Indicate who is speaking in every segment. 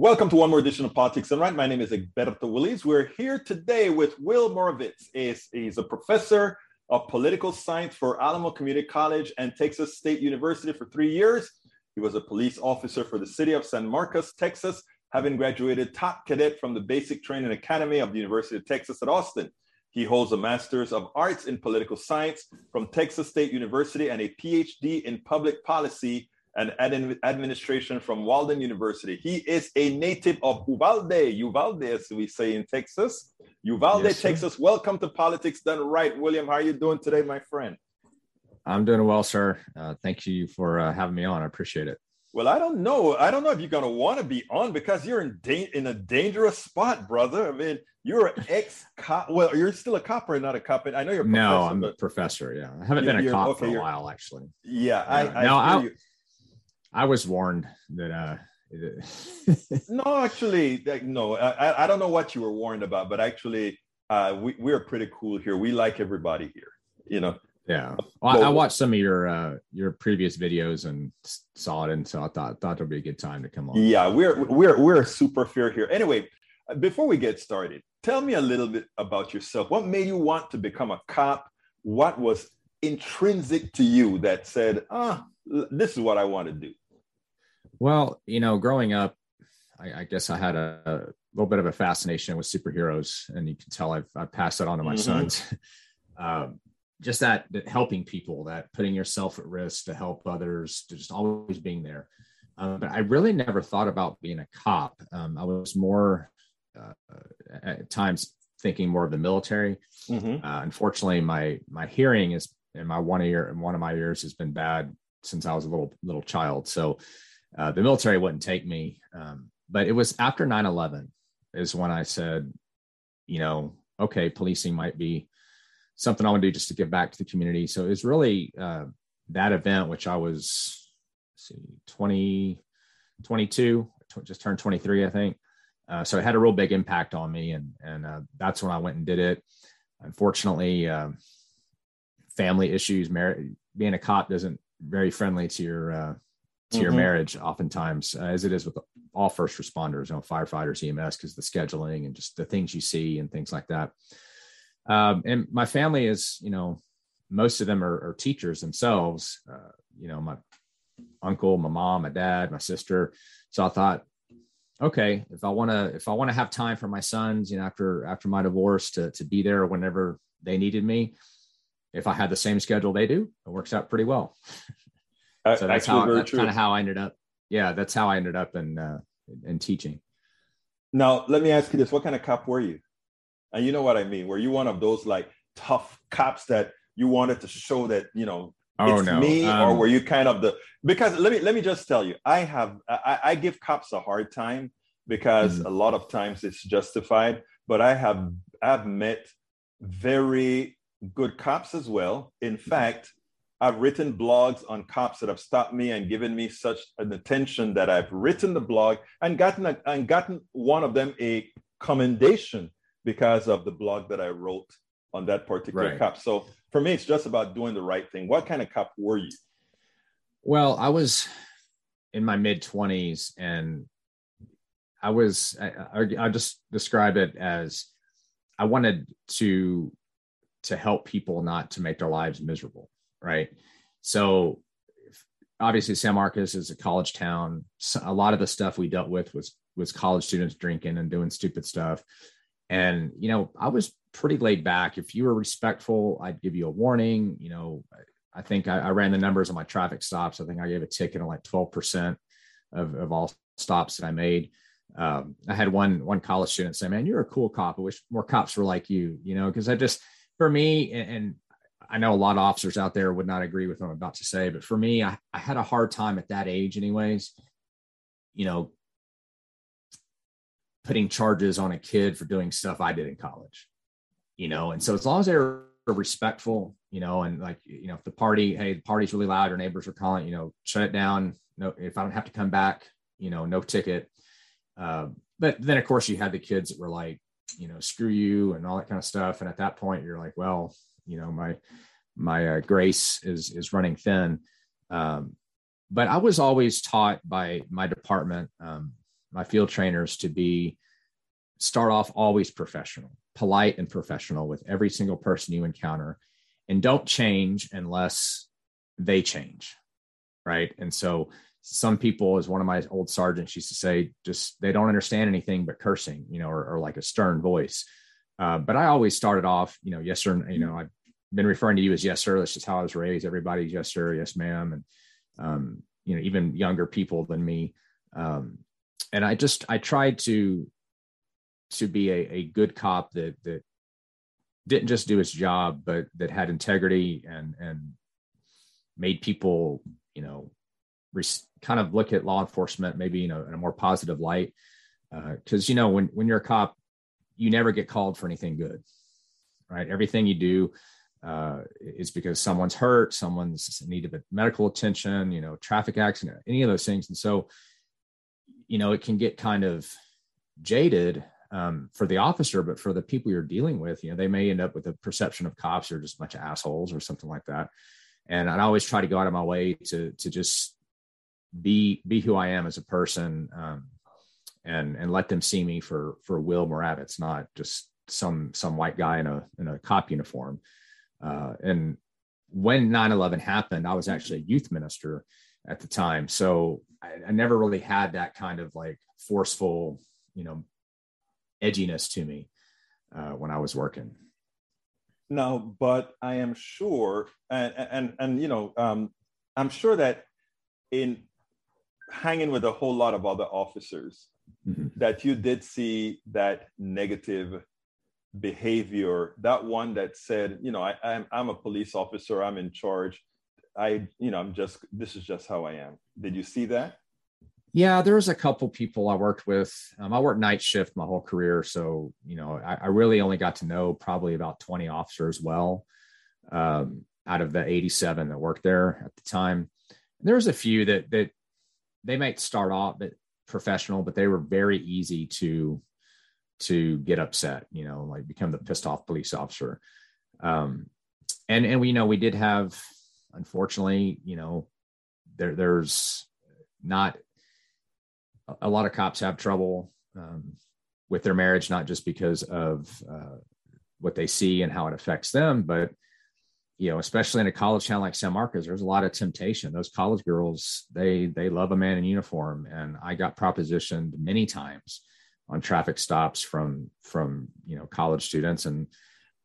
Speaker 1: Welcome to one more edition of Politics Done Right. My name is Egberto Willies. We're here today with Will Moravec. He's, he's a professor of political science for Alamo Community College and Texas State University for three years. He was a police officer for the city of San Marcos, Texas, having graduated top cadet from the Basic Training Academy of the University of Texas at Austin. He holds a Master's of Arts in Political Science from Texas State University and a PhD in Public Policy and administration from Walden University. He is a native of Uvalde, Uvalde, as we say in Texas. Uvalde, yes, Texas. Welcome to Politics Done Right. William, how are you doing today, my friend?
Speaker 2: I'm doing well, sir. Uh, thank you for uh, having me on. I appreciate it.
Speaker 1: Well, I don't know. I don't know if you're going to want to be on because you're in da- in a dangerous spot, brother. I mean, you're an ex cop. Well, you're still a cop or not a cop? I know you're.
Speaker 2: no, I'm a professor. Yeah, I haven't been a cop okay, for a while, actually.
Speaker 1: Yeah,
Speaker 2: I, I no, I, I was warned that uh
Speaker 1: no actually no I, I don't know what you were warned about but actually uh we, we're pretty cool here. We like everybody here you know?
Speaker 2: Yeah. Well, I, I, watched some of your uh your previous videos and saw it and so i thought thought it'd be a good time to come on.
Speaker 1: Yeah we're we're we're super fair here. Anyway before we get started tell me a little bit about yourself. What made you want to become a cop? What was intrinsic to you that said ah this is what i want to do
Speaker 2: well, you know, growing up, I, I guess I had a, a, little bit of a fascination with superheroes, and you can tell I've, I've passed that on to my mm-hmm. sons. um, just that, that helping people, that putting yourself at risk to help others, to just always being there. Um, but I really never thought about being a cop. Um, I was more uh, at times thinking more of the military. Mm-hmm. Uh, unfortunately, my my hearing is in my one ear and one of my ears has been bad since I was a little little child. So uh, the military wouldn't take me. Um, but it was after 9 11 is when I said, you know, okay, policing might be something I want to do just to give back to the community. So it was really uh, that event, which I was see 20, 22, just turned 23, I think. Uh, so it had a real big impact on me. And, and uh, that's when I went and did it. Unfortunately, um, family issues, being a cop doesn't very friendly to your uh, to mm-hmm. your marriage oftentimes uh, as it is with all first responders you know firefighters ems because the scheduling and just the things you see and things like that. Um, and my family is you know most of them are, are teachers themselves. Uh, you know my uncle my mom my dad my sister. So i thought okay if i want to if i want to have time for my sons you know after after my divorce to to be there whenever they needed me if i had the same schedule they do it works out pretty well so that's how that's kind of how I ended up. Yeah, that's how I ended up in uh, in teaching.
Speaker 1: Now, let me ask you this: What kind of cop were you? And you know what I mean. Were you one of those like tough cops that you wanted to show that you know oh, it's no. me, um, or were you kind of the? Because let me let me just tell you, I have I, I give cops a hard time because mm-hmm. a lot of times it's justified, but I have I've met very good cops as well. In fact, I've written blogs on cops that have stopped me and given me such an attention that I've written the blog and gotten a, and gotten one of them a commendation because of the blog that I wrote on that particular right. cop. So for me, it's just about doing the right thing. What kind of cop were you?
Speaker 2: Well, I was in my mid twenties, and I was I, I, I just describe it as I wanted to to help people not to make their lives miserable right? So obviously San Marcos is a college town. A lot of the stuff we dealt with was was college students drinking and doing stupid stuff. And you know, I was pretty laid back. If you were respectful, I'd give you a warning. You know, I think I, I ran the numbers on my traffic stops. I think I gave a ticket on like twelve percent of of all stops that I made. Um, I had one one college student say, "Man, you're a cool cop. I wish more cops were like you." You know, because I just for me and, and I know a lot of officers out there would not agree with what I'm about to say, but for me, I, I had a hard time at that age, anyways, you know, putting charges on a kid for doing stuff I did in college, you know, and so as long as they're respectful, you know, and like, you know, if the party, hey, the party's really loud or neighbors are calling, you know, shut it down. No, if I don't have to come back, you know, no ticket. Uh, but then of course you had the kids that were like, you know, screw you and all that kind of stuff. And at that point you're like, well, you know my my uh, grace is is running thin um, but i was always taught by my department um, my field trainers to be start off always professional, polite and professional with every single person you encounter, and don't change unless they change. Right. And so some people, as one of my old sergeants used to say, just they don't understand anything but cursing, you know, or, or like a stern voice. Uh, but I always started off, you know, yes sir. You know, I've been referring to you as yes sir. That's just how I was raised. Everybody's yes sir, yes ma'am, and um, you know, even younger people than me. Um, and I just I tried to to be a, a good cop that that didn't just do his job, but that had integrity and and made people, you know, res- kind of look at law enforcement maybe you know in a more positive light. Because uh, you know when when you're a cop, you never get called for anything good, right? Everything you do uh, is because someone's hurt, someone's in need of medical attention, you know, traffic accident, any of those things, and so you know it can get kind of jaded um, for the officer, but for the people you're dealing with, you know, they may end up with a perception of cops are just a bunch of assholes or something like that. And I always try to go out of my way to to just be be who I am as a person, um, and and let them see me for for Will Moravitz, not just some some white guy in a in a cop uniform. Uh, and when 9-11 happened, I was actually a youth minister at the time, so I, I never really had that kind of like forceful, you know, edginess to me uh, when I was working.
Speaker 1: No, but I am sure, and and and you know, um, I'm sure that in hanging with a whole lot of other officers, mm-hmm. that you did see that negative behavior. That one that said, you know, I, I'm I'm a police officer, I'm in charge. I, you know, I'm just this is just how I am. Did you see that?
Speaker 2: Yeah, there's a couple people I worked with. Um, I worked night shift my whole career, so you know I, I, really only got to know probably about 20 officers well um, out of the 87 that worked there at the time. There's a few that that they might start off but professional, but they were very easy to to get upset. You know, like become the pissed off police officer. Um, and and we know we did have, unfortunately, you know, there there's not a lot of cops have trouble um, with their marriage, not just because of uh, what they see and how it affects them, but you know, especially in a college town like San Marcos, there's a lot of temptation. Those college girls, they they love a man in uniform, and I got propositioned many times on traffic stops from from you know college students, and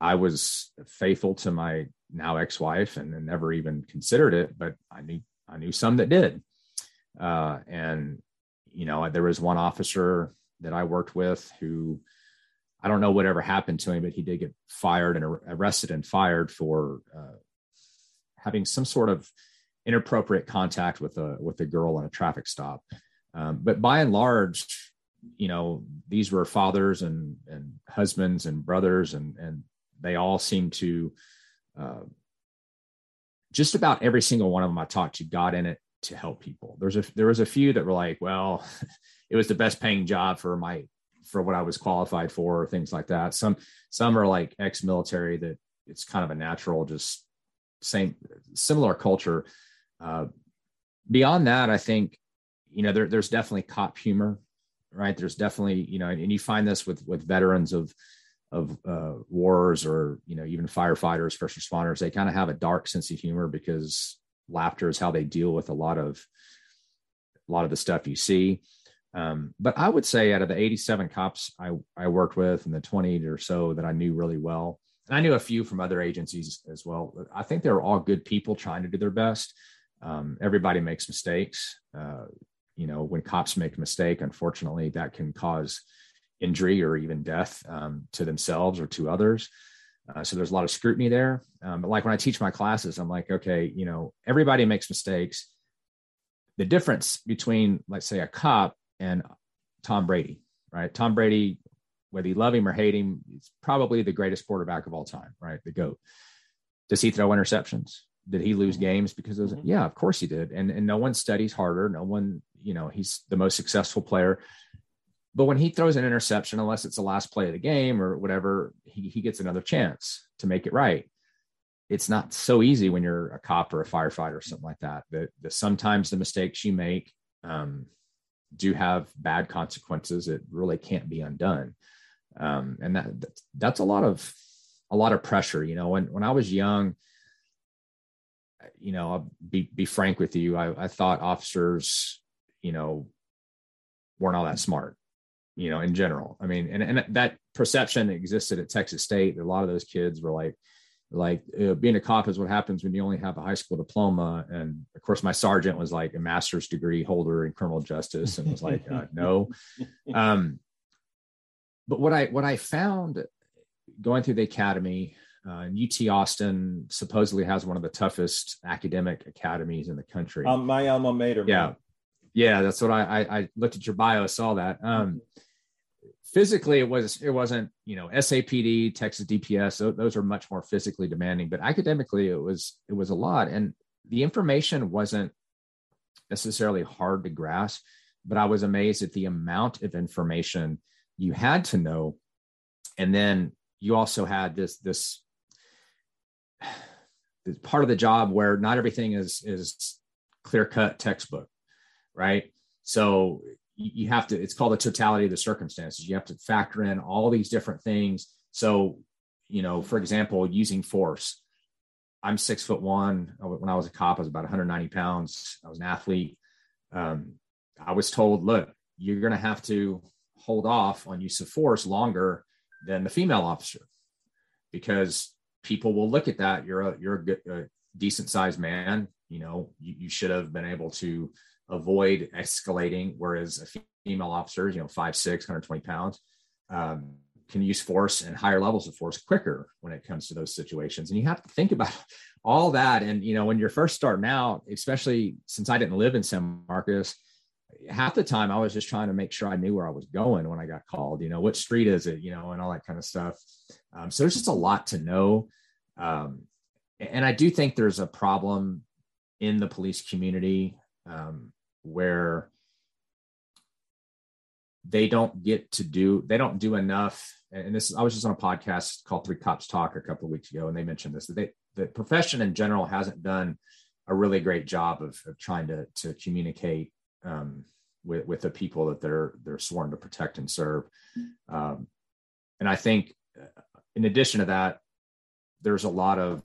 Speaker 2: I was faithful to my now ex-wife and, and never even considered it, but I knew I knew some that did, uh, and you know, there was one officer that I worked with who I don't know whatever happened to him, but he did get fired and arrested and fired for uh, having some sort of inappropriate contact with a with a girl on a traffic stop. Um, but by and large, you know, these were fathers and and husbands and brothers, and and they all seemed to. Uh, just about every single one of them I talked to got in it to help people. There's a there was a few that were like, well, it was the best paying job for my for what I was qualified for, or things like that. Some some are like ex military that it's kind of a natural, just same similar culture. Uh, beyond that, I think you know there, there's definitely cop humor, right? There's definitely you know, and you find this with with veterans of of uh, wars or you know even firefighters, first responders. They kind of have a dark sense of humor because laughter is how they deal with a lot of a lot of the stuff you see. Um, but I would say out of the 87 cops I, I worked with and the 20 or so that I knew really well, and I knew a few from other agencies as well. I think they were all good people trying to do their best. Um, everybody makes mistakes. Uh, you know, when cops make a mistake, unfortunately, that can cause injury or even death um, to themselves or to others. Uh, so there's a lot of scrutiny there. Um, but like when I teach my classes, I'm like, okay, you know, everybody makes mistakes. The difference between, let's say, a cop and Tom Brady, right? Tom Brady, whether you love him or hate him, he's probably the greatest quarterback of all time, right? The GOAT. Does he throw interceptions? Did he lose mm-hmm. games because of mm-hmm. Yeah, of course he did. And and no one studies harder. No one, you know, he's the most successful player. But when he throws an interception, unless it's the last play of the game or whatever, he, he gets another chance to make it right. It's not so easy when you're a cop or a firefighter or something like that. That, that sometimes the mistakes you make, um, do have bad consequences. It really can't be undone. Um, and that that's a lot of a lot of pressure. You know, when when I was young, you know, I'll be be frank with you. I, I thought officers, you know, weren't all that smart. You know, in general. I mean, and and that perception existed at Texas State. A lot of those kids were like, like uh, being a cop is what happens when you only have a high school diploma and of course my sergeant was like a master's degree holder in criminal justice and was like uh, no um, but what i what i found going through the academy uh, ut austin supposedly has one of the toughest academic academies in the country.
Speaker 1: Um, my alma mater
Speaker 2: yeah man. yeah. That's what I, I, I looked at your bio saw that. Um, physically it was it wasn't you know sapd texas dps those are much more physically demanding but academically it was it was a lot. And the information wasn't necessarily hard to grasp but i was amazed at the amount of information you had to know. And then you also had this this part of the job where not everything is is clear cut textbook right? So you have to it's called the totality of the circumstances. You have to factor in all these different things. So you know for example using force i'm six foot one. When i was a cop i was about 190 pounds. I was an athlete. Um, i was told look you're going to have to hold off on use of force longer than the female officer because people will look at that you're a you're a, good, a decent sized man you know you, you should have been able to avoid escalating, whereas a female officer, you know, five, six, 120 pounds, um, can use force and higher levels of force quicker when it comes to those situations. And you have to think about all that. And, you know, when you're first starting out, especially since I didn't live in San Marcos, half the time I was just trying to make sure I knew where I was going when I got called, you know, what street is it, you know, and all that kind of stuff. Um, so there's just a lot to know. Um, and I do think there's a problem in the police community um, where they don't get to do they don't do enough and this i was just on a podcast called three cops talk a couple of weeks ago and they mentioned this that they the profession in general hasn't done a really great job of, of trying to to communicate um, with with the people that they're they're sworn to protect and serve um, and i think uh, in addition to that there's a lot of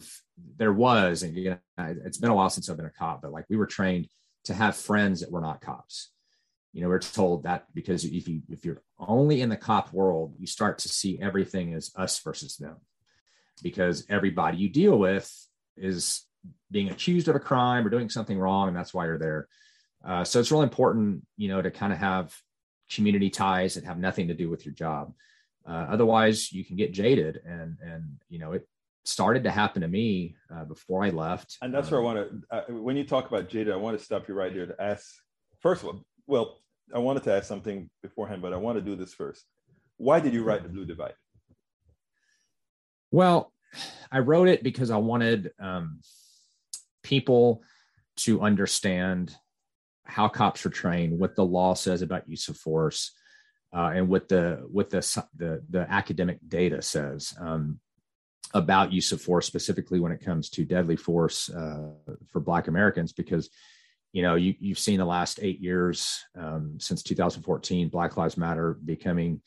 Speaker 2: there was and it's been a while since i've been a cop but like we were trained to have friends that were not cops. You know, we're told that because if you if you're only in the cop world, you start to see everything as us versus them, because everybody you deal with is being accused of a crime or doing something wrong, and that's why you're there. Uh, so it's really important, you know, to kind of have community ties that have nothing to do with your job. Uh, otherwise, you can get jaded, and and you know it started to happen to me uh, before I left.
Speaker 1: And that's where I want to, uh, when you talk about Jada, I want to stop you right there to ask, first of all, well, I wanted to ask something beforehand, but I want to do this first. Why did you write The Blue Divide?
Speaker 2: Well, I wrote it because I wanted um, people to understand how cops are trained, what the law says about use of force, uh, and what the what the, the the academic data says. Um, about use of force, specifically when it comes to deadly force uh, for Black Americans, because you know you, you've seen the last eight years um, since 2014, Black Lives Matter becoming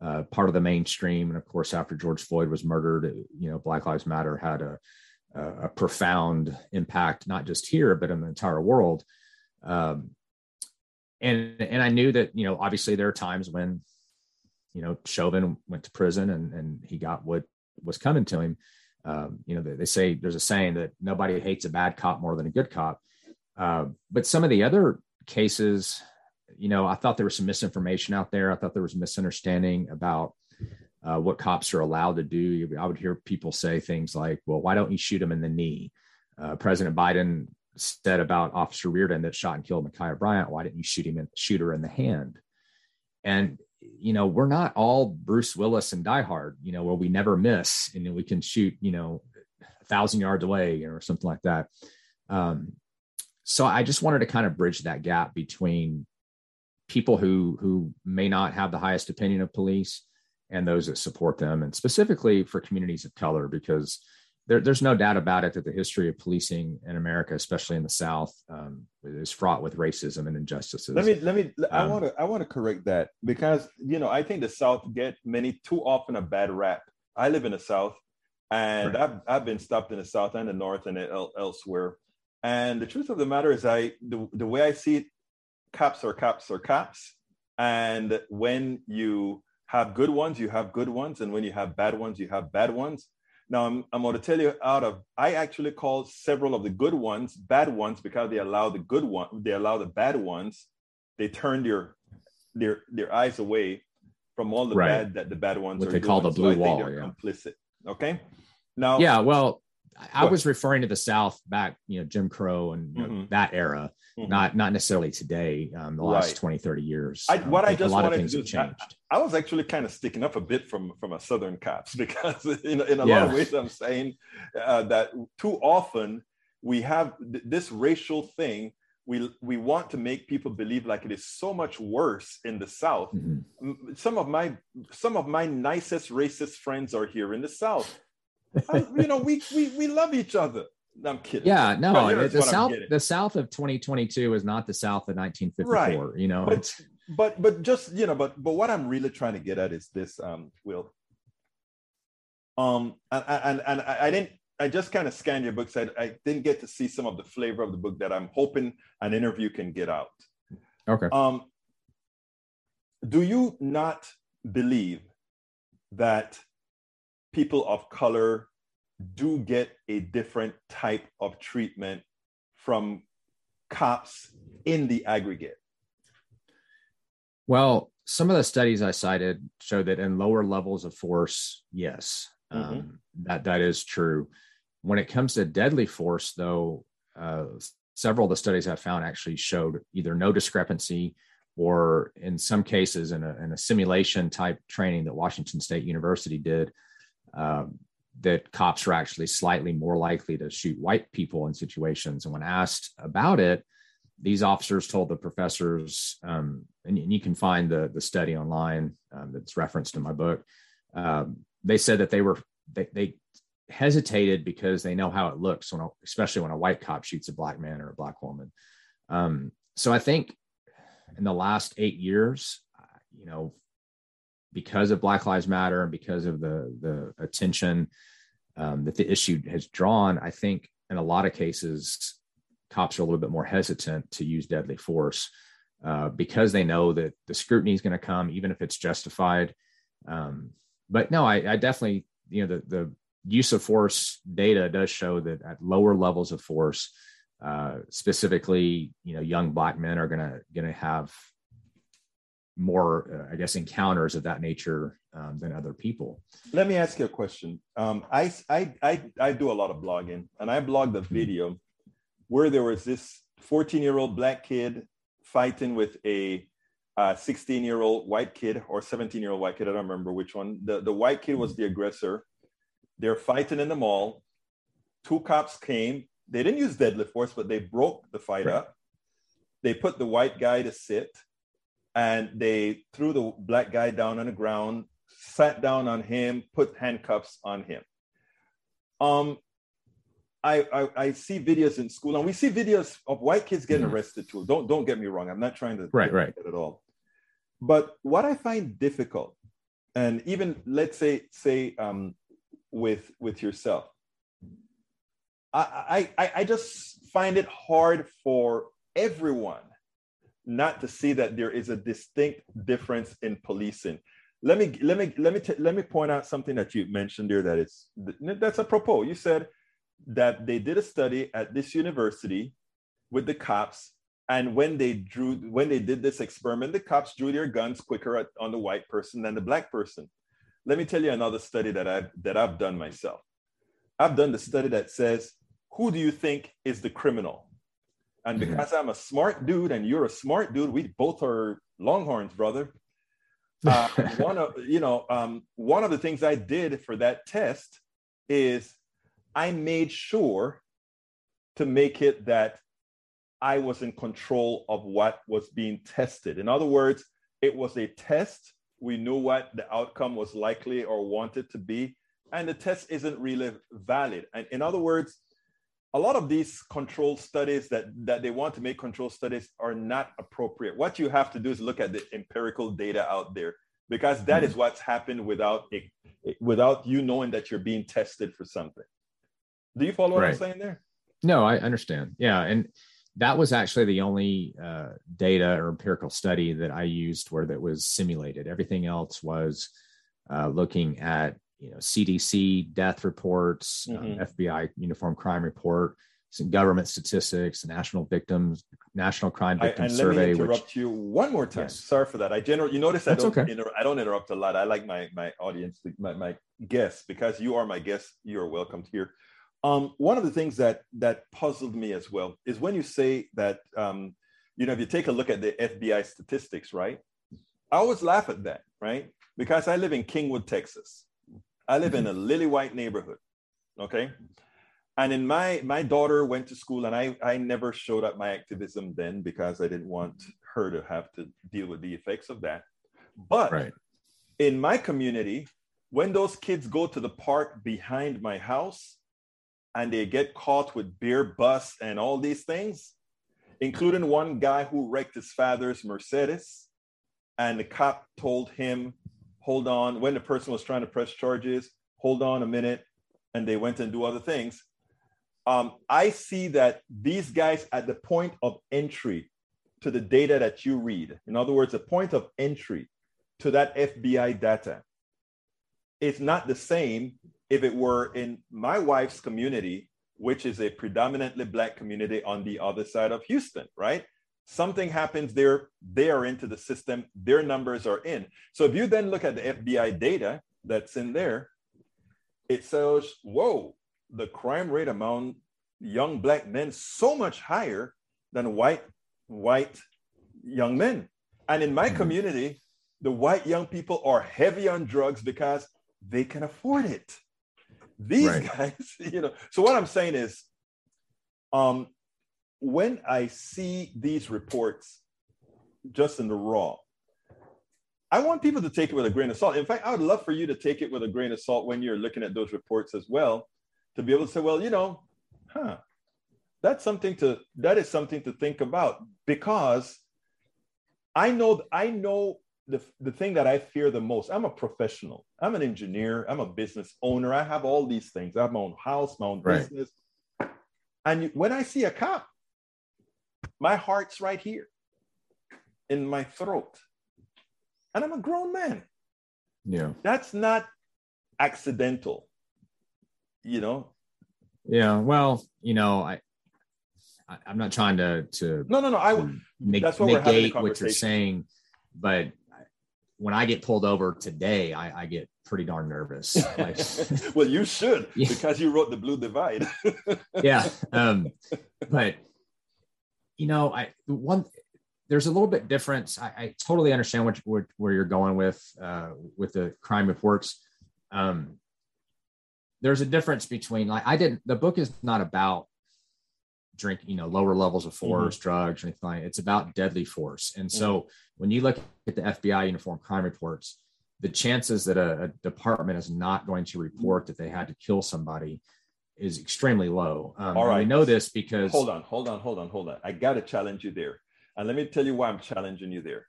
Speaker 2: uh, part of the mainstream, and of course, after George Floyd was murdered, you know, Black Lives Matter had a, a profound impact, not just here but in the entire world. Um, and and I knew that you know obviously there are times when you know Chauvin went to prison and and he got what was coming to him. Um, you know, they, they, say there's a saying that nobody hates a bad cop more than a good cop. Uh, but some of the other cases, you know, I thought there was some misinformation out there. I thought there was misunderstanding about uh, what cops are allowed to do. I would hear people say things like, well, why don't you shoot him in the knee? Uh, President Biden said about Officer Reardon that shot and killed Ma'Khia Bryant, why didn't you shoot him in, shoot her in the hand? And you know, we're not all Bruce Willis and Die Hard, you know, where we never miss and we can shoot, you know, a thousand yards away or something like that. Um, so I just wanted to kind of bridge that gap between people who who may not have the highest opinion of police and those that support them, and specifically for communities of color, because there, there's no doubt about it that the history of policing in America, especially in the South, um, is fraught with racism and injustices.
Speaker 1: Let me let me. I want to I want to correct that because you know I think the South get many too often a bad rap. I live in the South, and right. I've I've been stopped in the South and the North and elsewhere. And the truth of the matter is, I the, the way I see it, cops are cops are cops, and when you have good ones, you have good ones, and when you have bad ones, you have bad ones now, I'm, I'm going to tell you out of, I actually call several of the good ones bad ones because they allow the good one, they allow the bad ones, they turn their, their, their eyes away from all the right. bad that the bad ones
Speaker 2: what
Speaker 1: are
Speaker 2: they
Speaker 1: doing.
Speaker 2: call the blue so wall. Yeah.
Speaker 1: Complicit. Okay. Now,
Speaker 2: yeah, well, I was referring to the South back, you know, Jim Crow and mm-hmm. that era, mm-hmm. not not necessarily today, um, the last right. 20, 30 years.
Speaker 1: I, um, what I, I just a lot wanted of things to do have changed. I, I, was actually kind of sticking up a bit from from a Southern cops because in, in a yeah. lot of ways I'm saying uh, that too often we have th- this racial thing we we want to make people believe like it is so much worse in the south mm-hmm. some of my some of my nicest racist friends are here in the south I, you know, we, we we love each other. I'm kidding.
Speaker 2: Yeah, no, the South the South of 2022 is not the South of 1954. Right. You know,
Speaker 1: but, but but just you know, but but what I'm really trying to get at is this, um, Will. Um, and and and I didn't. I just kind of scanned your books. I, I didn't get to see some of the flavor of the book that I'm hoping an interview can get out.
Speaker 2: Okay.
Speaker 1: Um, do you not believe that people of color do get a different type of treatment from cops in the aggregate?
Speaker 2: Well, some of the studies I cited show that in lower levels of force, yes, mm-hmm. um, that that is true. When it comes to deadly force, though, uh, several of the studies I found actually showed either no discrepancy or, in some cases, in a, in a simulation type training that Washington State University did, um, that cops are actually slightly more likely to shoot white people in situations. And when asked about it, these officers told the professors, um, and, and, you can find the, the study online um, that's referenced in my book. Um, they said that they were they, they, hesitated because they know how it looks when, a, especially when a white cop shoots a black man or a black woman. Um, so I think in the last eight years, you know, because of Black Lives Matter and because of the the attention um, that the issue has drawn, I think in a lot of cases, cops are a little bit more hesitant to use deadly force uh, because they know that the scrutiny is going to come, even if it's justified. Um, but no, I, I, definitely, you know, the the use of force data does show that at lower levels of force, uh, specifically, you know, young black men are gonna gonna have more, uh, I guess, encounters of that nature um, than other people.
Speaker 1: Let me ask you a question. Um, I, I, I, I do a lot of blogging, and I blogged a mm-hmm. video where there was this 14 year old black kid fighting with a 16 year old white kid or 17 year old white kid. I don't remember which one. The, the white kid was mm-hmm. the aggressor. They're fighting in the mall. Two cops came. They didn't use deadly force, but they broke the fight right. up. They put the white guy to sit and they threw the black guy down on the ground, sat down on him, put handcuffs on him. Um, I, I, I see videos in school, and we see videos of white kids getting mm-hmm. arrested too. Don't don't get me wrong. I'm not trying to
Speaker 2: right right
Speaker 1: at all. But what I find difficult, and even let's say say um, with with yourself, I, I I just find it hard for everyone not to see that there is a distinct difference in policing. Let me let me let me t- let me point out something that you mentioned there that is that's apropos. You said that they did a study at this university with the cops, and when they drew when they did this experiment, the cops drew their guns quicker at, on the white person than the black person. Let me tell you another study that I've that I've done myself. I've done the study that says, who do you think is the criminal? And mm-hmm. because I'm a smart dude and you're a smart dude, we both are Longhorns, brother. Uh, one of you know um, one of the things I did for that test is I made sure to make it that I was in control of what was being tested. In other words, it was a test. We knew what the outcome was likely or wanted to be. and the test isn't really valid. And in other words, a lot of these control studies that, that they want to make control studies are not appropriate. What you have to do is look at the empirical data out there because that is mm-hmm. what's happened without it, without you knowing that you're being tested for something. Do you follow what. I'm saying there?
Speaker 2: No, I understand. Yeah, and that was actually the only uh, data or empirical study that I used where that was simulated. Everything else was uh, looking at you know CDC death reports, um, mm-hmm. um, FBI uniform crime report, some government statistics, national victims, national crime victim survey. Let
Speaker 1: me interrupt which, you one more time. Yes. Sorry for that. I generally you notice I That's don't okay. inter- I don't interrupt a lot. I like my my audience, my my guests because you are my guest. You are welcomed here. Um, one of the things that that puzzled me as well is when you say that um, you know if you take a look at the FBI statistics, right? I always laugh at that, right? Because I live in Kingwood, Texas. I live in a lily white neighborhood, okay? And in my my daughter went to school, and I I never showed up my activism then because I didn't want her to have to deal with the effects of that. But right. in my community, when those kids go to the park behind my house, and they get caught with beer bus and all these things, including one guy who wrecked his father's Mercedes. And the cop told him, hold on, when the person was trying to press charges, hold on a minute. And they went and do other things. Um, I see that these guys at the point of entry to the data that you read, in other words, the point of entry to that FBI data, is not the same if it were in my wife's community, which is a predominantly Black community on the other side of Houston, right? Something happens there, they are into the system, their numbers are in. So if you then look at the FBI data that's in there, it says, whoa, the crime rate among young Black men so much higher than white, white young men. And in my mm-hmm. community, the white young people are heavy on drugs because they can afford it. These right. guys, you know. So what I'm saying is, um, when I see these reports just in the raw, I want people to take it with a grain of salt. In fact, I would love for you to take it with a grain of salt when you're looking at those reports as well, to be able to say, well, you know, huh, that's something to that is something to think about because I know I know the, the thing that I fear the most, I'm a professional. I'm an engineer. I'm a business owner. I have all these things. I have my own house, my own right. business. And when I see a cop, my heart's right here in my throat. And I'm a grown man.
Speaker 2: Yeah.
Speaker 1: That's not accidental, you know?
Speaker 2: Yeah. Well, you know, I, I am not trying to to
Speaker 1: no no no I
Speaker 2: make, that's what negate what you're saying, but when I get pulled over today, I, I get pretty darn nervous. Like,
Speaker 1: well, you should yeah. because you wrote the Blue Divide.
Speaker 2: yeah, um, but you know, I one there's a little bit difference. I, I totally understand what, what, where you're going with uh, with the crime reports. Um, there's a difference between like I didn't. The book is not about drink, you know, lower levels of force, mm-hmm. drugs, or anything like It's about deadly force. And mm-hmm. so when you look at the FBI uniform crime reports, the chances that a, a, department is not going to report that they had to kill somebody is extremely low. Um, All right. We know this because.
Speaker 1: Hold on, hold on, hold on, hold on. I got to challenge you there. And let me tell you why I'm challenging you there.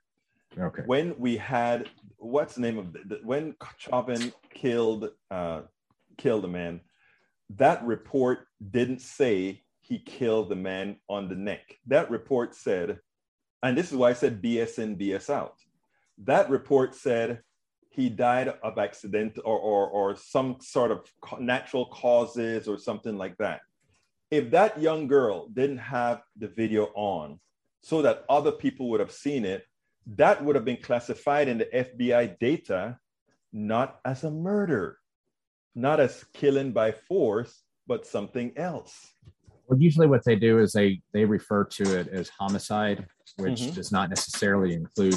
Speaker 2: Okay.
Speaker 1: When we had, what's the name of the, the when Chauvin killed, uh, killed a man, that report didn't say he killed the man on the neck. That report said, and this is why I said BS in, BS out. That report said he died of accident or, or, or some sort of natural causes or something like that. If that young girl didn't have the video on so that other people would have seen it, that would have been classified in the FBI data not as a murder, not as killing by force, but something else.
Speaker 2: Well, usually what they do is they they refer to it as homicide, which mm-hmm. does not necessarily include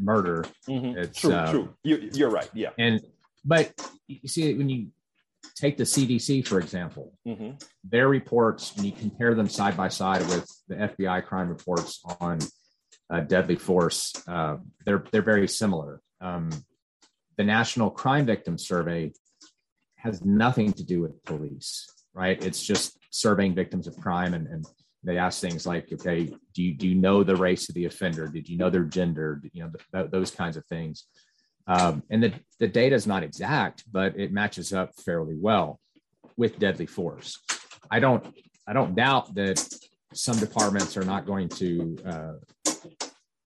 Speaker 2: murder.
Speaker 1: Mm-hmm. It's, true, uh, true. You, are right. Yeah.
Speaker 2: And but you see when you take the CDC for example, mm-hmm. their reports when you compare them side by side with the FBI crime reports on uh, deadly force, uh, they're they're very similar. Um, the National Crime Victim Survey has nothing to do with police, right? It's just surveying victims of crime and, and they ask things like, okay, do you, do you know the race of the offender? Did you know their gender? You know, th- those kinds of things. Um, and the, the data is not exact, but it matches up fairly well with deadly force. I don't, I don't doubt that some departments are not going to, uh,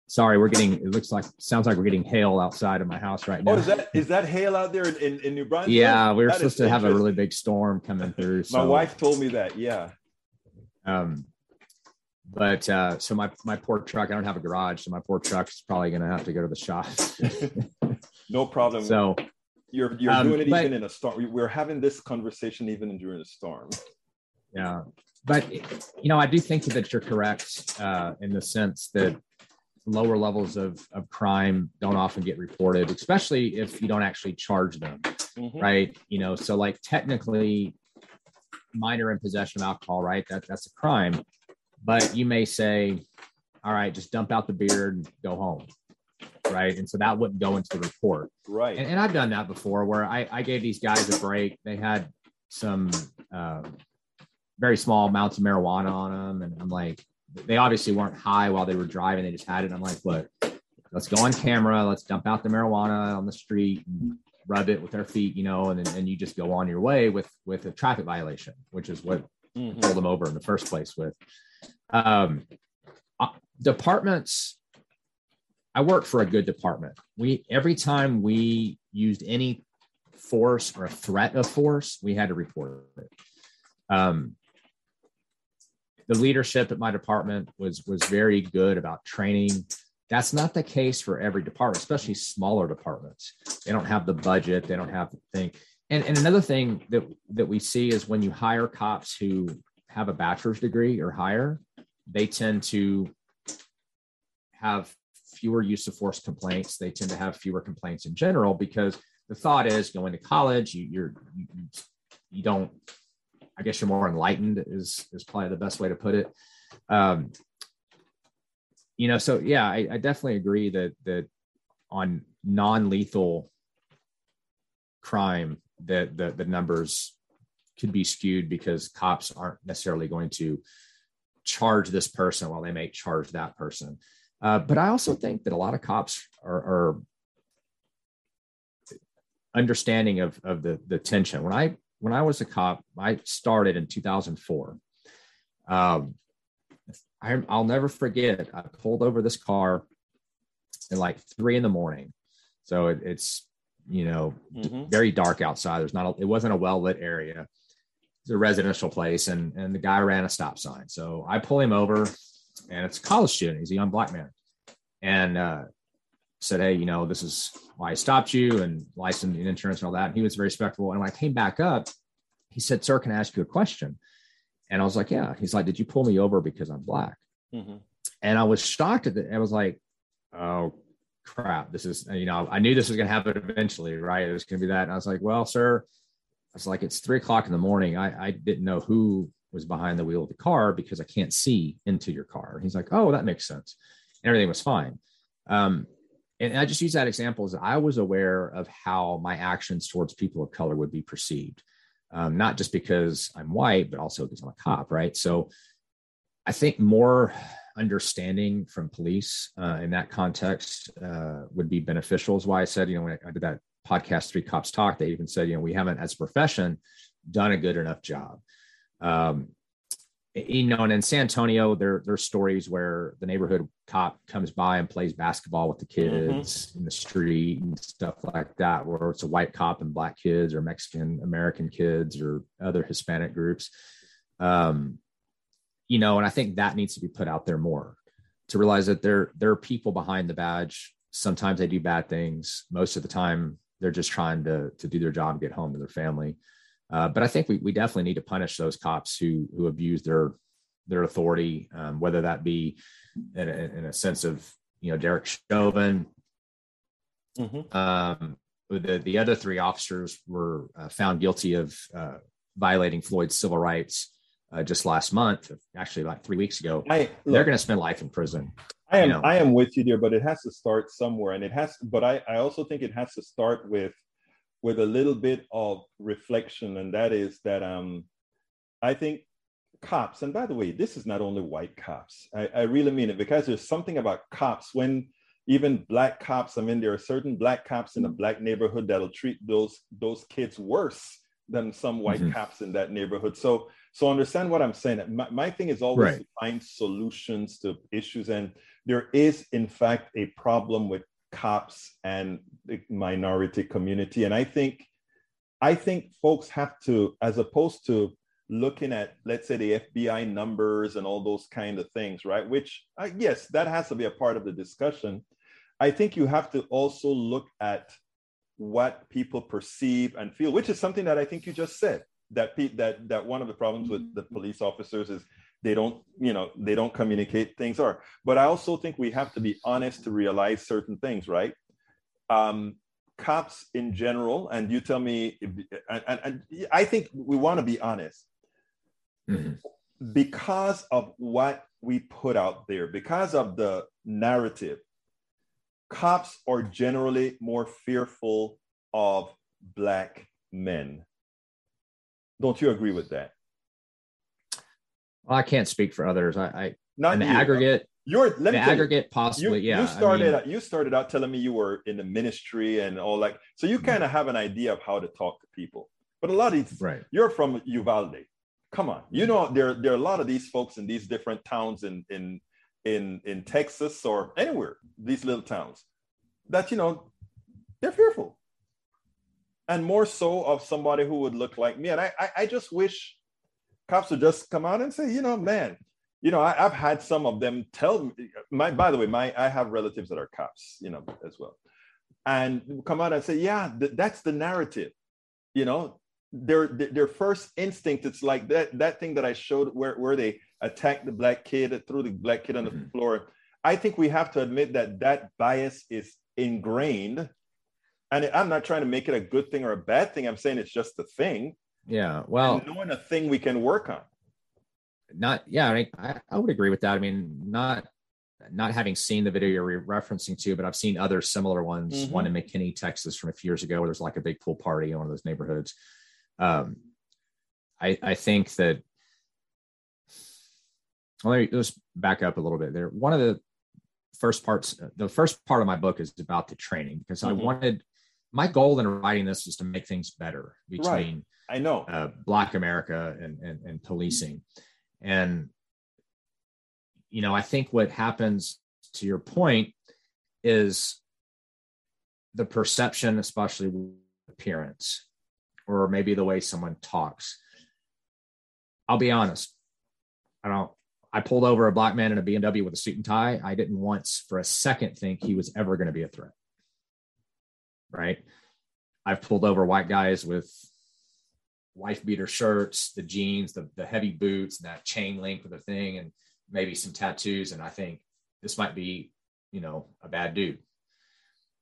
Speaker 2: sorry, we're getting, it looks like, sounds like we're getting hail outside of my house right now.
Speaker 1: Oh, is that, is that hail out there in, in New Braunfels?
Speaker 2: Yeah, we were that supposed to have a really big storm coming through.
Speaker 1: So. My wife told me that. Yeah.
Speaker 2: Um, but uh, so my my poor truck, I don't have a garage, so my poor is probably going to have to go to the shop.
Speaker 1: no problem.
Speaker 2: So
Speaker 1: you're you're um, doing it but, even in a storm. We're having this conversation even during a storm.
Speaker 2: Yeah, but you know, I do think that you're correct uh, in the sense that lower levels of, of crime don't often get reported, especially if you don't actually charge them, mm-hmm. right? You know, so like technically, minor in possession of alcohol, right? That that's a crime but you may say, all right, just dump out the beard and go home. Right. And so that wouldn't go into the report.
Speaker 1: Right.
Speaker 2: And, and I've done that before where I, I gave these guys a break. They had some uh, very small amounts of marijuana on them. And I'm like, they obviously weren't high while they were driving. They just had it. I'm like, look, let's go on camera. Let's dump out the marijuana on the street and rub it with their feet, you know, and then and you just go on your way with with a traffic violation, which is what mm-hmm. pulled them over in the first place with. Um, uh, departments, I work for a good department. We every time we used any force or a threat of force, we had to report it. Um, the leadership at my department was was very good about training. That's not the case for every department, especially smaller departments. They don't have the budget. They don't have the thing. And, and another thing that that we see is when you hire cops who have a bachelor's degree or higher, they tend to have fewer use of force complaints. They tend to have fewer complaints in general because the thought is going to college, you, you're you, you don't. I guess you're more enlightened is is probably the best way to put it. Um, you know, so yeah, I, I definitely agree that that on non-lethal crime that the, the numbers could be skewed because cops aren't necessarily going to charge this person while they may charge that person. Uh, but I also think that a lot of cops are, are understanding of, of the, the tension. When I when I was a cop, I started in 2004. Um, I, I'll never forget. I pulled over this car at like three in the morning, so it, it's you know mm-hmm. very dark outside. There's not a, it wasn't a well lit area it's a residential place, and and the guy ran a stop sign. So I pull him over, and it's a college student. He's a young black man, and uh, said, "Hey, you know, this is why I stopped you, and license and insurance and all that." And he was very respectful. And when I came back up, he said, "Sir, can I ask you a question?" And I was like, "Yeah." He's like, "Did you pull me over because I'm black?" Mm-hmm. And I was shocked at it. I was like, "Oh." crap this is you know i knew this was going to happen eventually right it was going to be that and i was like well sir was like, it's three o'clock in the morning. I, I didn't know who was behind the wheel of the car because I can't see into your car. He's like, oh, that makes sense. And everything was fine. Um, and I just use that example as I was aware of how my actions towards people of color would be perceived, um, not just because I'm white, but also because I'm a cop, right? So I think more understanding from police uh, in that context uh, would be beneficial. Is why I said, you know, when I did that podcast Three Cops Talk, they even said, you know, we haven't as a profession done a good enough job. Um, you know, and in San Antonio, there there's stories where the neighborhood cop comes by and plays basketball with the mm-hmm. kids mm-hmm. in the street and stuff like that, where it's a white cop and black kids or Mexican American kids or other Hispanic groups. Um, you know, and I think that needs to be put out there more to realize that there there are people behind the badge. Sometimes they do bad things. Most of the time, they're just trying to to do their job and get home to their family. Uh, but I think we we definitely need to punish those cops who who abuse their their authority, um, whether that be in a, in a, sense of you know Derek Chauvin. Mm-hmm. Um, the the other three officers were uh, found guilty of uh, violating Floyd's civil rights uh, just last month, actually about three weeks ago. I, They're going to spend life in prison.
Speaker 1: I am you know? I am with you there, but it has to start somewhere, and it has. But I I also think it has to start with with a little bit of reflection, and that is that um, I think cops, and by the way, this is not only white cops. I, I really mean it because there's something about cops when even black cops. I mean, there are certain black cops in a black neighborhood that'll treat those those kids worse than some white mm-hmm. cops in that neighborhood. So so understand what I'm saying. My, my thing is always right. to find solutions to issues, and there is in fact a problem with cops and the minority community. And I think I think folks have to, as opposed to looking at let's say the FBI numbers and all those kind of things, right? Which uh, yes, that has to be a part of the discussion. I think you have to also look at what people perceive and feel, which is something that I think you just said. That pe- that that one of the problems with the police officers is they don't you know they don't communicate things are. But i also think we have to be honest to realize certain things right? Um, cops in general and you tell me and, i think we want to be honest. Mm-hmm. because of what we put out there because of the narrative cops are generally more fearful of black men. Don't you agree with that
Speaker 2: well, I can't speak for others. I, I not in the you. aggregate.
Speaker 1: You're
Speaker 2: let the aggregate, you, possibly.
Speaker 1: You,
Speaker 2: yeah.
Speaker 1: You started. I mean, you started out telling me you were in the ministry and all like. So you mm-hmm. kind of have an idea of how to talk to people. But a lot of these,
Speaker 2: right?
Speaker 1: You're from Uvalde. Come on, you know there there are a lot of these folks in these different towns in in in in Texas or anywhere these little towns that you know they're fearful, and more so of somebody who would look like me. And I I, I just wish cops would just come out and say, you know, man, you know, I, have had some of them tell me. My, by the way, my I have relatives that are cops, you know, as well, and come out and say, yeah, th- that's the narrative. You know, their their first instinct, it's like that that thing that I showed where where they attacked the black kid, threw the black kid on the mm-hmm. floor. I think we have to admit that that bias is ingrained, and I'm not trying to make it a good thing or a bad thing. I'm saying it's just a thing
Speaker 2: yeah. Well,
Speaker 1: and knowing a thing we can work on.
Speaker 2: Not, yeah, I, I would agree with that. I mean, not not having seen the video you're referencing to, but I've seen other similar ones. Mm-hmm. One in McKinney, Texas, from a few years ago, where there's like a big pool party in one of those neighborhoods. Um, I I think that. Well, let me just back up a little bit there. One of the first parts, the first part of my book is about the training because mm-hmm. I wanted my goal in writing this was to make things better between right.
Speaker 1: I know
Speaker 2: uh, Black America and, and, and policing, and you know I think what happens to your point is the perception, especially appearance, or maybe the way someone talks. I'll be honest, I don't. I pulled over a black man in a BMW with a suit and tie. I didn't once for a second think he was ever going to be a threat. Right. I've pulled over white guys with wife beater shirts, the jeans, the, the heavy boots, and that chain link with the thing, and maybe some tattoos. And I think this might be, you know, a bad dude.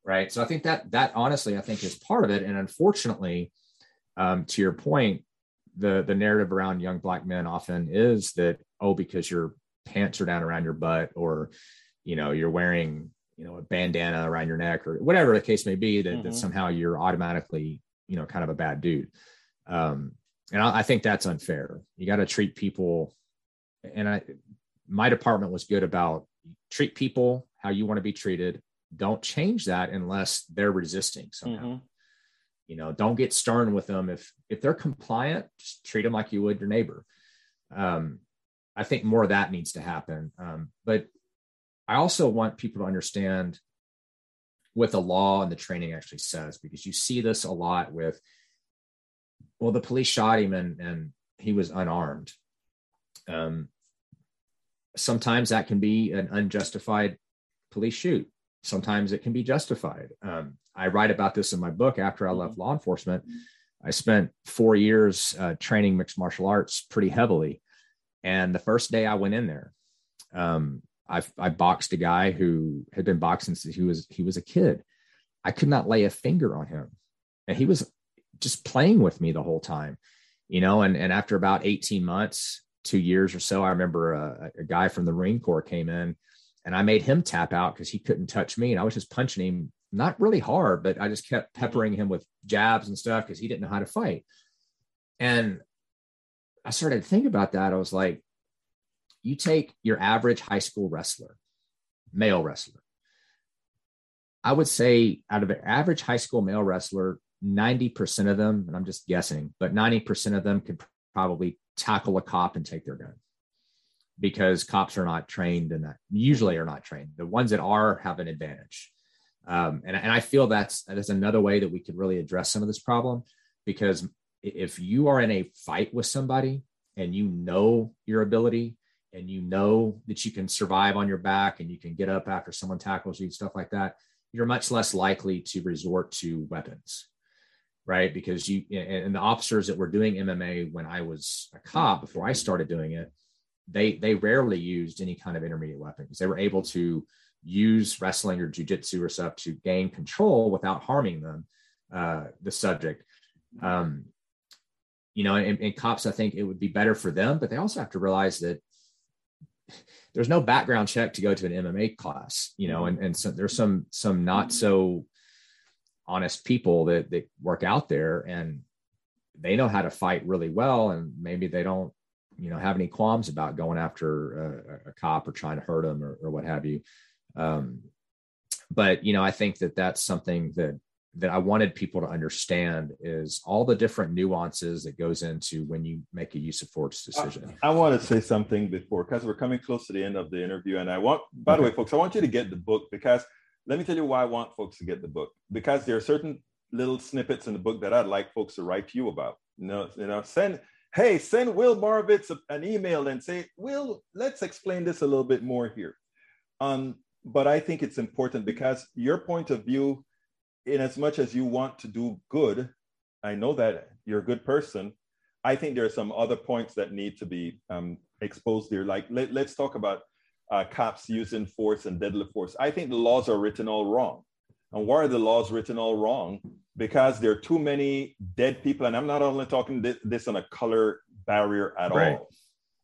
Speaker 2: Right. So I think that that honestly, I think is part of it. And unfortunately, um, to your point, the the narrative around young black men often is that, oh, because your pants are down around your butt or you know, you're wearing, you know, a bandana around your neck or whatever the case may be, that, mm-hmm. that somehow you're automatically, you know, kind of a bad dude. Um, and I, I think that's unfair. You got to treat people, and I, my department was good about treat people how you want to be treated. Don't change that unless they're resisting somehow. Mm-hmm. You know, don't get stern with them. If if they're compliant, just treat them like you would your neighbor. Um, I think more of that needs to happen. Um, but I also want people to understand what the law and the training actually says, because you see this a lot with well, the police shot him and, and he was unarmed. Um, sometimes that can be an unjustified police shoot. Sometimes it can be justified. Um, I write about this in my book after I left law enforcement. I spent four years uh, training mixed martial arts pretty heavily. And the first day I went in there, um, I, I boxed a guy who had been boxing since he was he was a kid. I could not lay a finger on him, and he was just playing with me the whole time, you know. And and after about 18 months, two years or so, I remember a, a guy from the Marine Corps came in and I made him tap out because he couldn't touch me. And I was just punching him not really hard, but I just kept peppering him with jabs and stuff because he didn't know how to fight. And I started to think about that. I was like, you take your average high school wrestler, male wrestler. I would say out of an average high school male wrestler, 90% of them, and I'm just guessing, but 90% of them could probably tackle a cop and take their gun because cops are not trained in that, usually are not trained. The ones that are have an advantage. Um, and, and I feel that's, that's another way that we could really address some of this problem because if you are in a fight with somebody and you know your ability and you know that you can survive on your back and you can get up after someone tackles you, and stuff like that, you're much less likely to resort to weapons, right? Because you and the officers that were doing MMA when I was a cop before I started doing it, they they rarely used any kind of intermediate weapons. they were able to use wrestling or jujitsu or stuff to gain control without harming them, uh, the subject. Um, you know, and, and cops, I think it would be better for them, but they also have to realize that there's no background check to go to an MMA class, you know, and, and so there's some some not so honest people that that work out there and they know how to fight really well and maybe they don't you know have any qualms about going after a, a cop or trying to hurt them or, or what have you. Um, but you know i think that that's something that that I wanted people to understand is all the different nuances that goes into when you make a use of force decision.
Speaker 1: I, I want to say something before because we're coming close to the end of the interview, and I want, by okay. the way, folks, I want you to get the book because let me tell you why I want folks to get the book because there are certain little snippets in the book that I'd like folks to write to you about. You know, you know, send hey, send Will Moravitz an email and say, Will, let's explain this a little bit more here. Um, but I think it's important because your point of view in as much as you want to do good, I know that you're a good person. I think there are some other points that need to be um, exposed there. Like let, us talk about uh, cops using force and deadly force. I think the laws are written all wrong. And why are the laws written all wrong? Because there are too many dead people. And I'm not only talking this, this on a color barrier at right. all.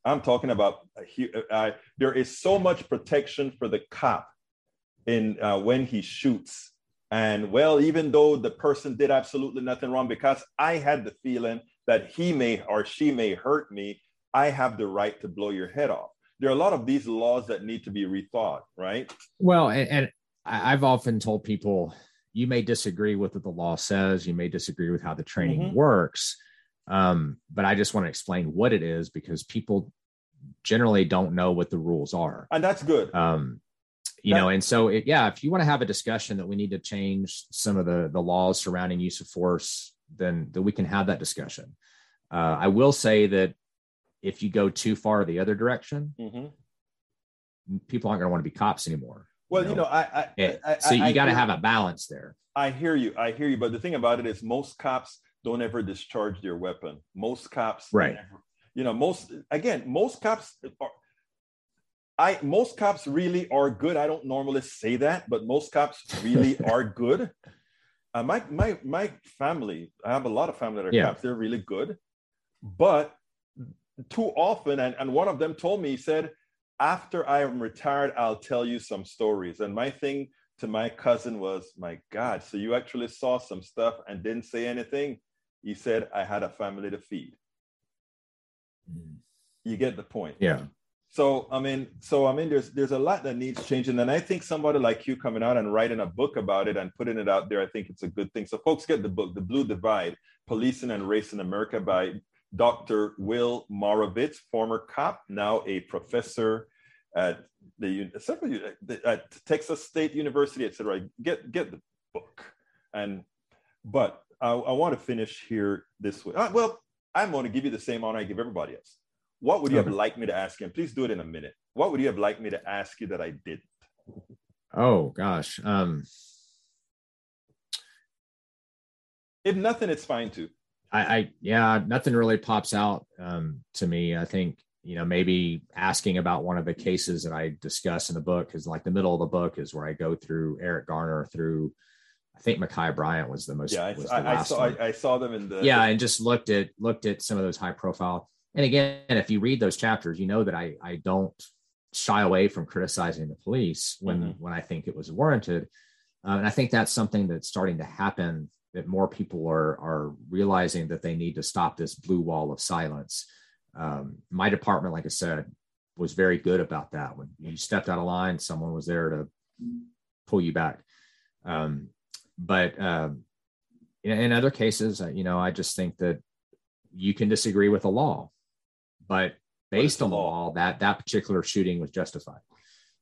Speaker 1: I'm talking about uh, uh, there is so much protection for the cop in uh, when he shoots and well, even though the person did absolutely nothing wrong, because I had the feeling that he may or she may hurt me, I have the right to blow your head off. There are a lot of these laws that need to be rethought, right?
Speaker 2: Well, and, and I've often told people you may disagree with what the law says, you may disagree with how the training mm-hmm. works. Um, but I just want to explain what it is because people generally don't know what the rules are.
Speaker 1: And that's good. Um,
Speaker 2: you know and so it, yeah if you want to have a discussion that we need to change some of the the laws surrounding use of force then that we can have that discussion. Uh, i will say that if you go too far the other direction mm-hmm. people aren't going to want to be cops anymore
Speaker 1: well you know, you know I, I,
Speaker 2: it, I, so you got to have a balance there.
Speaker 1: I hear you i hear you but the thing about it is most cops don't ever discharge their weapon. Most cops
Speaker 2: right.
Speaker 1: never, you know most again most cops are, I most cops really are good. I don't normally say that, but most cops really are good. Uh, my my my family, I have a lot of family that are yeah. cops. They're really good, but too often, and, and one of them told me, he said, after I am retired, I'll tell you some stories. And my thing to my cousin was, my God, so you actually saw some stuff and didn't say anything? He said, I had a family to feed. Mm. You get the point.
Speaker 2: Yeah.
Speaker 1: So I mean, so I mean, there's there's a lot that needs changing, and I think somebody like you coming out and writing a book about it and putting it out there, I think it's a good thing. So folks, get the book, The Blue Divide: Policing and Race in America by Dr. Will Moravitz, former cop, now a professor at the several at Texas State University, etc. Get get the book, and but I, I want to finish here this way. Uh, well, I'm going to give you the same honor I give everybody else. What would you have liked me to ask him? Please do it in a minute. What would you have liked me to ask you that I didn't?
Speaker 2: Oh gosh. Um
Speaker 1: if nothing, it's fine too.
Speaker 2: I, I yeah, nothing really pops out um, to me. I think you know maybe asking about one of the cases that I discuss in the book is like the middle of the book is where I go through Eric Garner through. I think Ma'Khia Bryant was the most.
Speaker 1: Yeah, I, I saw I, I, saw them in the.
Speaker 2: Yeah, and just looked at looked at some of those high profile and again, if you read those chapters, you know that I I don't shy away from criticizing the police when mm-hmm. when I think it was warranted. Uh, and I think that's something that's starting to happen that more people are are realizing that they need to stop this blue wall of silence. Um, my department, like I said, was very good about that. When, you stepped out of line, someone was there to pull you back. Um, but um, in, in, other cases, uh, you know, I just think that you can disagree with the law, but based on the law? that that particular shooting was justified.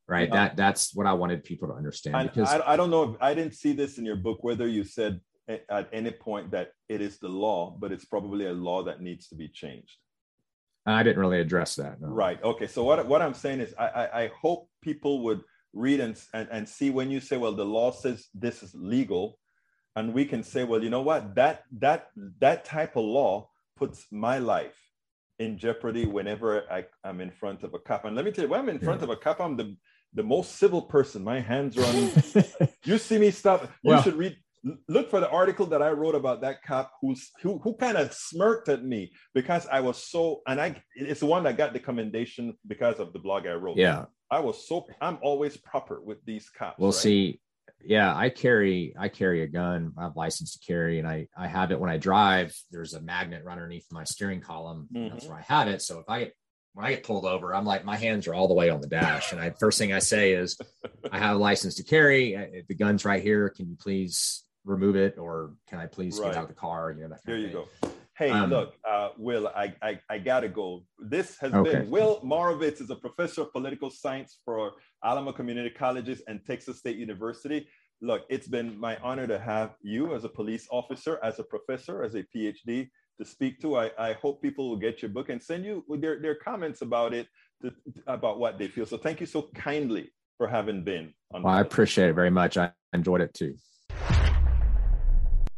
Speaker 2: Right. Yeah. That that's what I wanted people to understand.
Speaker 1: I, because I, I don't know if I didn't see this in your book whether you said at any point that it is the law, but it's probably a law that needs to be changed.
Speaker 2: I didn't really address that. No.
Speaker 1: Right. Okay. So what, what I'm saying is I, I, I hope people would read and, and, and see when you say, well, the law says this is legal. And we can say, well, you know what? That that that type of law puts my life in jeopardy whenever I, am in front of a cop. And let me tell you, when I'm in front of a cop, I'm the, the most civil person. My hands are on. you see me stop. You well, should read look for the article that I wrote about that cop who's who, who kind of smirked at me because I was so and I it's the one that got the commendation because of the blog I wrote.
Speaker 2: Yeah.
Speaker 1: I was so I'm always proper with these cops.
Speaker 2: We'll right? see. Yeah, I carry I carry a gun. I have license to carry, and I I have it when I drive. There's a magnet right underneath my steering column. Mm-hmm. That's where I have it. So if I get when I get pulled over, I'm like my hands are all the way on the dash, and I first thing I say is, I have a license to carry. The gun's right here. Can you please remove it or can I please right. get out of the car? You know, that
Speaker 1: There you go. Hey, um, look, uh, Will, I, I, I gotta go. This has okay. been Will Morovitz is a professor of political science for Alamo Community Colleges and Texas State University. Look, it's been my honor to have you as a police officer, as a professor, as a PhD to speak to. I, I hope people will get your book and send you their, their comments about it, to, about what they feel. So thank you so kindly for having been
Speaker 2: on. Well, I appreciate it very much. I enjoyed it too